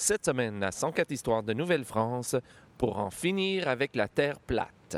Cette semaine, à 104 histoires de Nouvelle-France pour en finir avec la Terre plate.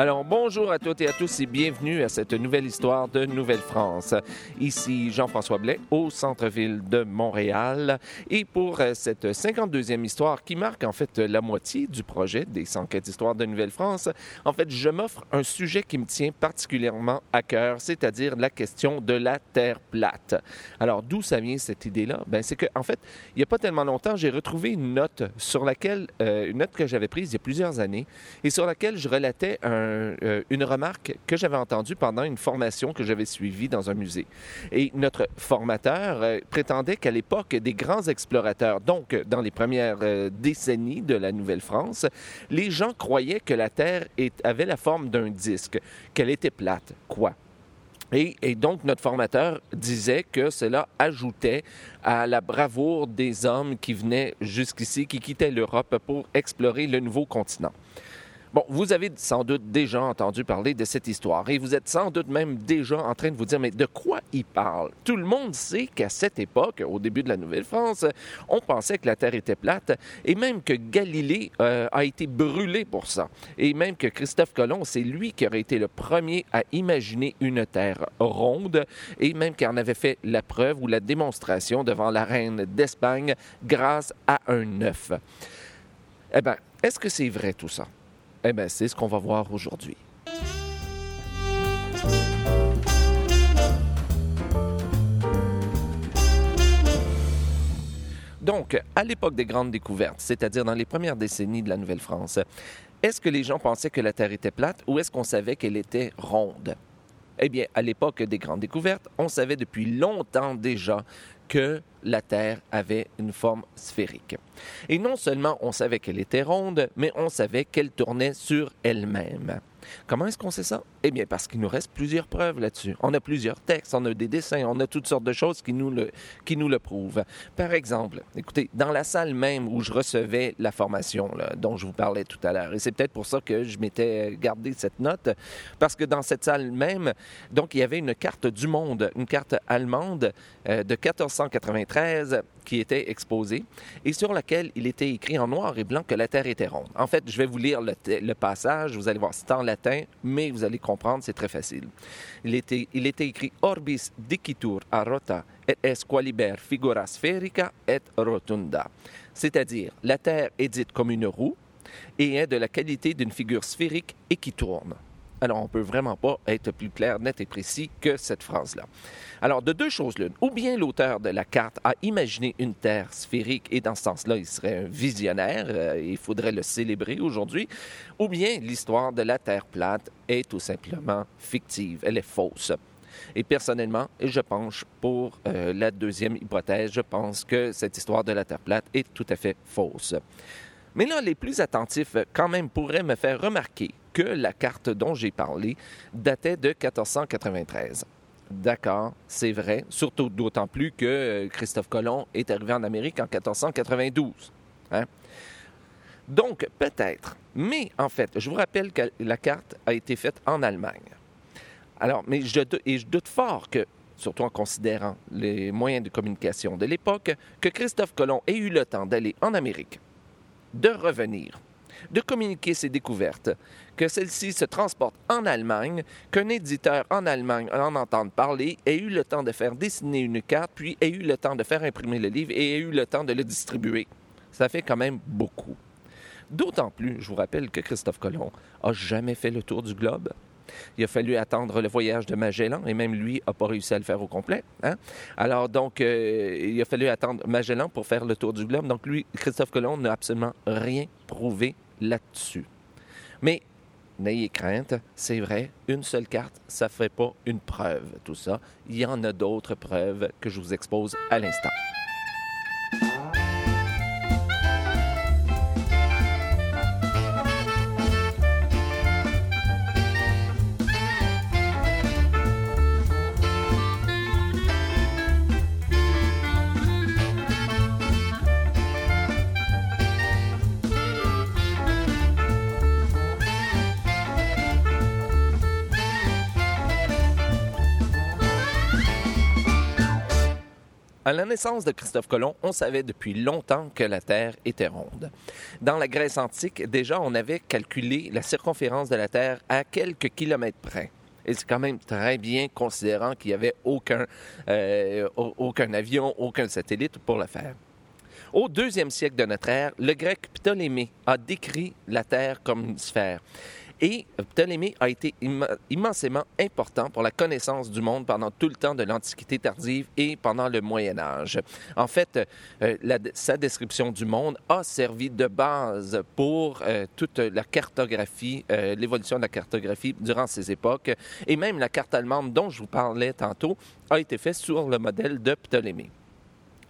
Alors, bonjour à toutes et à tous et bienvenue à cette nouvelle histoire de Nouvelle-France. Ici Jean-François Blais au centre-ville de Montréal. Et pour euh, cette 52e histoire qui marque en fait la moitié du projet des 104 histoires de Nouvelle-France, en fait, je m'offre un sujet qui me tient particulièrement à cœur, c'est-à-dire la question de la Terre plate. Alors, d'où ça vient cette idée-là? Ben, c'est que, en fait, il n'y a pas tellement longtemps, j'ai retrouvé une note sur laquelle, euh, une note que j'avais prise il y a plusieurs années et sur laquelle je relatais un euh, une remarque que j'avais entendue pendant une formation que j'avais suivie dans un musée. Et notre formateur euh, prétendait qu'à l'époque des grands explorateurs, donc dans les premières euh, décennies de la Nouvelle-France, les gens croyaient que la Terre avait la forme d'un disque, qu'elle était plate. Quoi? Et, et, donc, notre formateur disait que cela ajoutait à la bravoure des hommes qui venaient jusqu'ici, qui quittaient l'Europe pour explorer le nouveau continent. Bon, vous avez sans doute déjà entendu parler de cette histoire et vous êtes sans doute même déjà en train de vous dire, mais de quoi il parle? Tout le monde sait qu'à cette époque, au début de la Nouvelle-France, on pensait que la Terre était plate et même que Galilée euh, a été brûlé pour ça. Et même que Christophe Colomb, c'est lui qui aurait été le premier à imaginer une Terre ronde et même qu'il en avait fait la preuve ou la démonstration devant la reine d'Espagne grâce à un œuf. Eh bien, est-ce que c'est vrai tout ça? Eh bien, c'est ce qu'on va voir aujourd'hui. Donc, à l'époque des grandes découvertes, c'est-à-dire dans les premières décennies de la Nouvelle-France, est-ce que les gens pensaient que la Terre était plate ou est-ce qu'on savait qu'elle était ronde? Eh bien, à l'époque des grandes découvertes, on savait depuis longtemps déjà que la Terre avait une forme sphérique. Et non seulement on savait qu'elle était ronde, mais on savait qu'elle tournait sur elle-même. Comment est-ce qu'on sait ça? Eh bien, parce qu'il nous reste plusieurs preuves là-dessus. On a plusieurs textes, on a des dessins, on a toutes sortes de choses qui nous le, qui nous le prouvent. Par exemple, écoutez, dans la salle même où je recevais la formation dont je vous parlais tout à l'heure, et c'est peut-être pour ça que je m'étais gardé cette note, parce que dans cette salle même, donc, il y avait une carte du monde, une carte allemande euh, de 1493 qui était exposée et sur laquelle il était écrit en noir et blanc que la Terre était ronde. En fait, je vais vous lire le, le passage, vous allez voir, c'est en latin, mais vous allez comprendre, c'est très facile. Il était, écrit Orbis dicitur a rota et es qualiber figura spherica et rotunda. C'est-à-dire, la Terre est dite comme une roue et est de la qualité d'une figure sphérique et qui tourne. Alors, on peut vraiment pas être plus clair, net et précis que cette phrase-là. Alors, de deux choses l'une. Ou bien l'auteur de la carte a imaginé une Terre sphérique et dans ce sens-là, il serait un visionnaire, euh, il faudrait le célébrer aujourd'hui. Ou bien l'histoire de la Terre plate est tout simplement fictive, elle est fausse. Et personnellement, je penche pour euh, la deuxième hypothèse. Je pense que cette histoire de la Terre plate est tout à fait fausse. Mais là, les plus attentifs, quand même, pourraient me faire remarquer que la carte dont j'ai parlé datait de 1493. D'accord, c'est vrai, surtout d'autant plus que euh, Christophe Colomb est arrivé en Amérique en 1492. Hein? Donc, peut-être. Mais en fait, je vous rappelle que la carte a été faite en Allemagne. Alors, mais je, doute fort que, surtout en considérant les moyens de communication de l'époque, que Christophe Colomb ait eu le temps d'aller en Amérique, de revenir, de communiquer ses découvertes, que celles-ci se transportent en Allemagne, qu'un éditeur en Allemagne en entende parler, ait eu le temps de faire dessiner une carte, puis ait eu le temps de faire imprimer le livre et ait eu le temps de le distribuer. Ça fait quand même beaucoup. D'autant plus, je vous rappelle que Christophe Colomb a jamais fait le tour du globe. Il a fallu attendre le voyage de Magellan et même lui n'a pas réussi à le faire au complet. Hein? Alors donc, euh, il a fallu attendre Magellan pour faire le tour du globe. Donc lui, Christophe Colomb n'a absolument rien prouvé là-dessus. Mais n'ayez crainte, c'est vrai, une seule carte, ça ne fait pas une preuve, tout ça. Il y en a d'autres preuves que je vous expose à l'instant. À la naissance de Christophe Colomb, on savait depuis longtemps que la Terre était ronde. Dans la Grèce antique, déjà, on avait calculé la circonférence de la Terre à quelques kilomètres près. Et c'est quand même très bien considérant qu'il n'y avait aucun, euh, aucun avion, aucun satellite pour le faire. Au deuxième siècle de notre ère, le grec Ptolémée a décrit la Terre comme une sphère. Et Ptolémée a été immensément important pour la connaissance du monde pendant tout le temps de l'Antiquité tardive et pendant le Moyen Âge. En fait, euh, sa description du monde a servi de base pour euh, toute la cartographie, euh, l'évolution de la cartographie durant ces époques. Et même la carte allemande dont je vous parlais tantôt a été faite sur le modèle de Ptolémée.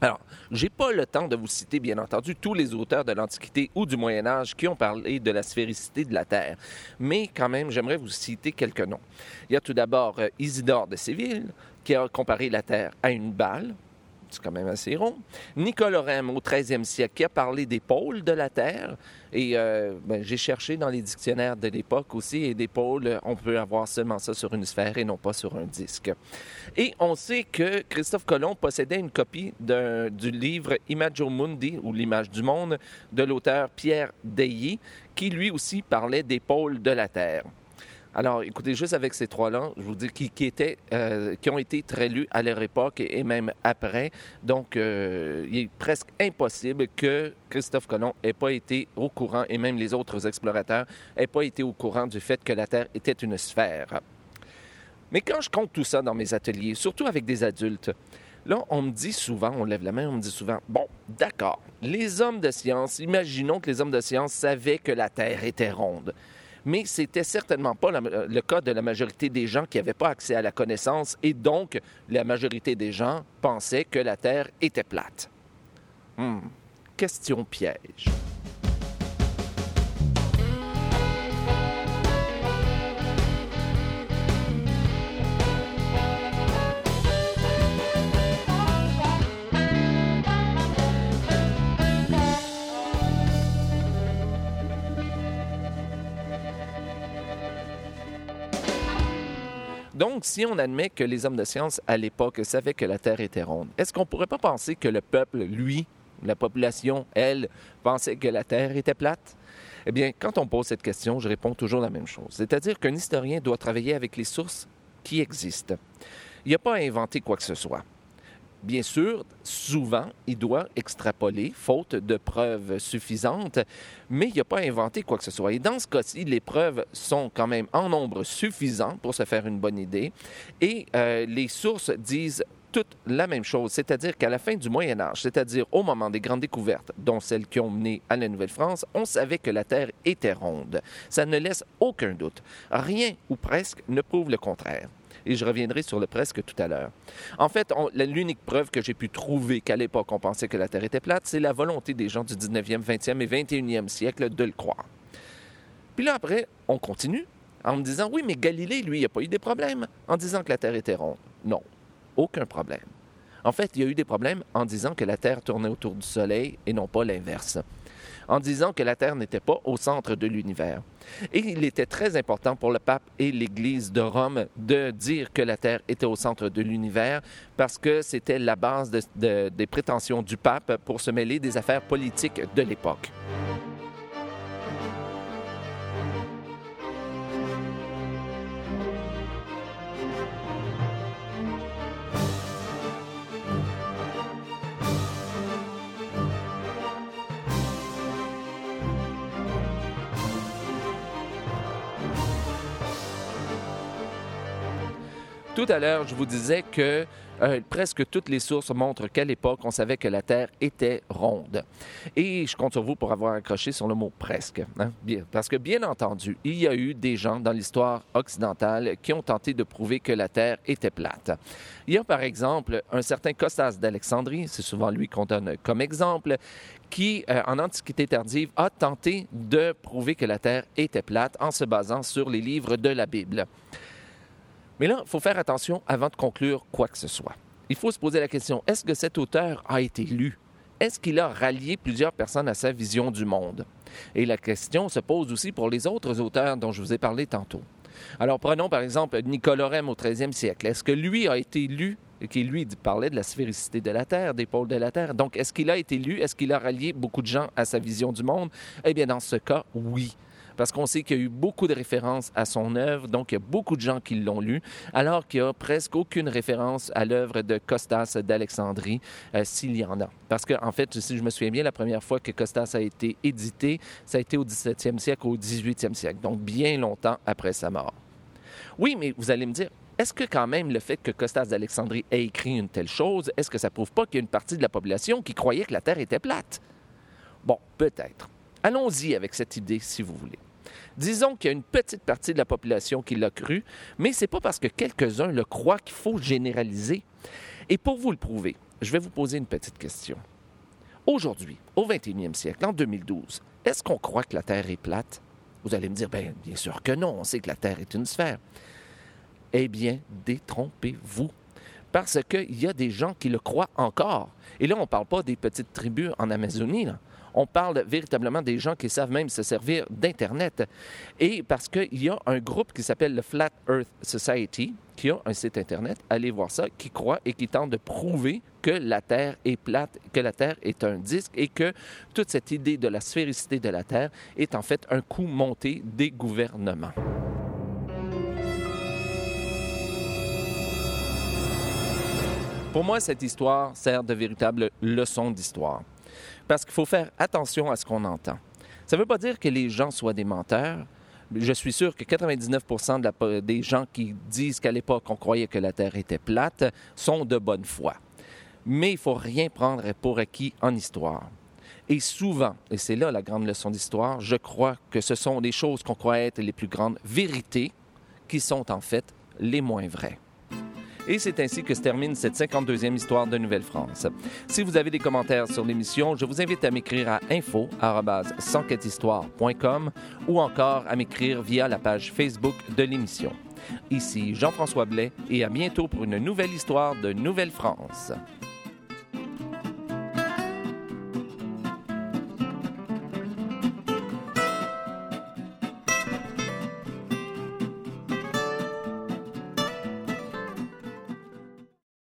Alors, j'ai pas le temps de vous citer, bien entendu, tous les auteurs de l'Antiquité ou du Moyen Âge qui ont parlé de la sphéricité de la Terre, mais quand même, j'aimerais vous citer quelques noms. Il y a tout d'abord euh, Isidore de Séville, qui a comparé la Terre à une balle, c'est quand même assez rond. Nicolas Rem, au 13e siècle, qui a parlé des pôles de la Terre. Et euh, ben, j'ai cherché dans les dictionnaires de l'époque aussi, et des pôles, on peut avoir seulement ça sur une sphère et non pas sur un disque. Et on sait que Christophe Colomb possédait une copie du livre Imagio Mundi, ou L'image du monde, de l'auteur Pierre Deilly, qui lui aussi parlait des pôles de la Terre. Alors, écoutez, juste avec ces trois-là, je vous dis euh, qui ont été très lus à leur époque et, même après. Donc, euh, il est presque impossible que Christophe Colomb n'ait pas été au courant, et même les autres explorateurs n'aient pas été au courant du fait que la Terre était une sphère. Mais quand je compte tout ça dans mes ateliers, surtout avec des adultes, là, on me dit souvent, on lève la main, on me dit souvent, bon, d'accord, les hommes de science, imaginons que les hommes de science savaient que la Terre était ronde mais c'était certainement pas le cas de la majorité des gens qui n'avaient pas accès à la connaissance et donc la majorité des gens pensaient que la Terre était plate. Hmm. Question piège. Donc, si on admet que les hommes de science à l'époque savaient que la Terre était ronde, est-ce qu'on ne pourrait pas penser que le peuple, lui, la population, elle, pensait que la Terre était plate? Eh bien, quand on pose cette question, je réponds toujours la même chose. C'est-à-dire qu'un historien doit travailler avec les sources qui existent. Il n'y a pas à inventer quoi que ce soit. Bien sûr, souvent, il doit extrapoler, faute de preuves suffisantes, mais il n'a pas inventé quoi que ce soit. Et dans ce cas-ci, les preuves sont quand même en nombre suffisant pour se faire une bonne idée, et euh, les sources disent toutes la même chose, c'est-à-dire qu'à la fin du Moyen Âge, c'est-à-dire au moment des grandes découvertes, dont celles qui ont mené à la Nouvelle-France, on savait que la Terre était ronde. Ça ne laisse aucun doute. Rien ou presque ne prouve le contraire et je reviendrai sur le presque tout à l'heure. En fait, l'unique preuve que j'ai pu trouver qu'à l'époque on pensait que la Terre était plate, c'est la volonté des gens du 19e, 20e et 21e siècle de le croire. Puis là, après, on continue en me disant, oui, mais Galilée, lui, il n'a pas eu des problèmes en disant que la Terre était ronde. Non, aucun problème. En fait, il y a eu des problèmes en disant que la Terre tournait autour du Soleil et non pas l'inverse en disant que la Terre n'était pas au centre de l'univers. Et il était très important pour le pape et l'Église de Rome de dire que la Terre était au centre de l'univers parce que c'était la base des prétentions du pape pour se mêler des affaires politiques de l'époque. Tout à l'heure, je vous disais que euh, presque toutes les sources montrent qu'à l'époque, on savait que la Terre était ronde. Et je compte sur vous pour avoir accroché sur le mot presque. Hein? parce que, bien entendu, il y a eu des gens dans l'histoire occidentale qui ont tenté de prouver que la Terre était plate. Il y a par exemple un certain Costas d'Alexandrie, c'est souvent lui qu'on donne comme exemple, qui, euh, en Antiquité tardive, a tenté de prouver que la Terre était plate en se basant sur les livres de la Bible. Mais là, il faut faire attention avant de conclure quoi que ce soit. Il faut se poser la question, est-ce que cet auteur a été lu? Est-ce qu'il a rallié plusieurs personnes à sa vision du monde? Et la question se pose aussi pour les autres auteurs dont je vous ai parlé tantôt. Alors prenons par exemple Nicolas Rem au 13e siècle. Est-ce que lui a été lu? Qui lui parlait de la sphéricité de la Terre, des pôles de la Terre. Donc, est-ce qu'il a été lu? Est-ce qu'il a rallié beaucoup de gens à sa vision du monde? Eh bien, dans ce cas, oui parce qu'on sait qu'il y a eu beaucoup de références à son œuvre, donc il y a beaucoup de gens qui l'ont lu, alors qu'il n'y a presque aucune référence à l'œuvre de Costas d'Alexandrie, euh, s'il y en a. Parce qu'en en fait, si je me souviens bien, la première fois que Costas a été édité, ça a été au 17e siècle, au 18e siècle, donc bien longtemps après sa mort. Oui, mais vous allez me dire, est-ce que quand même le fait que Costas d'Alexandrie ait écrit une telle chose, est-ce que ça prouve pas qu'il y a une partie de la population qui croyait que la Terre était plate? Bon, peut-être. Allons-y avec cette idée si vous voulez. Disons qu'il y a une petite partie de la population qui l'a cru, mais c'est pas parce que quelques-uns le croient qu'il faut généraliser. Et pour vous le prouver, je vais vous poser une petite question. Aujourd'hui, au 21e siècle, en 2012, est-ce qu'on croit que la Terre est plate? Vous allez me dire, bien, bien sûr que non, on sait que la Terre est une sphère. Eh bien, détrompez-vous. Parce qu'il y a des gens qui le croient encore. Et là, on ne parle pas des petites tribus en Amazonie. On parle véritablement des gens qui savent même se servir d'Internet. Et parce qu'il y a un groupe qui s'appelle le Flat Earth Society, qui a un site Internet, allez voir ça, qui croit et qui tente de prouver que la Terre est plate, que la Terre est un disque et que toute cette idée de la sphéricité de la Terre est en fait un coup monté des gouvernements. Pour moi, cette histoire sert de véritable leçon d'histoire parce qu'il faut faire attention à ce qu'on entend. Ça ne veut pas dire que les gens soient des menteurs. Je suis sûr que 99% des gens qui disent qu'à l'époque on croyait que la Terre était plate sont de bonne foi. Mais il ne faut rien prendre pour acquis en histoire. Et souvent, et c'est là la grande leçon d'histoire, je crois que ce sont des choses qu'on croit être les plus grandes vérités qui sont en fait les moins vraies. Et c'est ainsi que se termine cette 52e histoire de Nouvelle-France. Si vous avez des commentaires sur l'émission, je vous invite à m'écrire à info ou encore à m'écrire via la page Facebook de l'émission. Ici Jean-François Blais et à bientôt pour une nouvelle histoire de Nouvelle-France.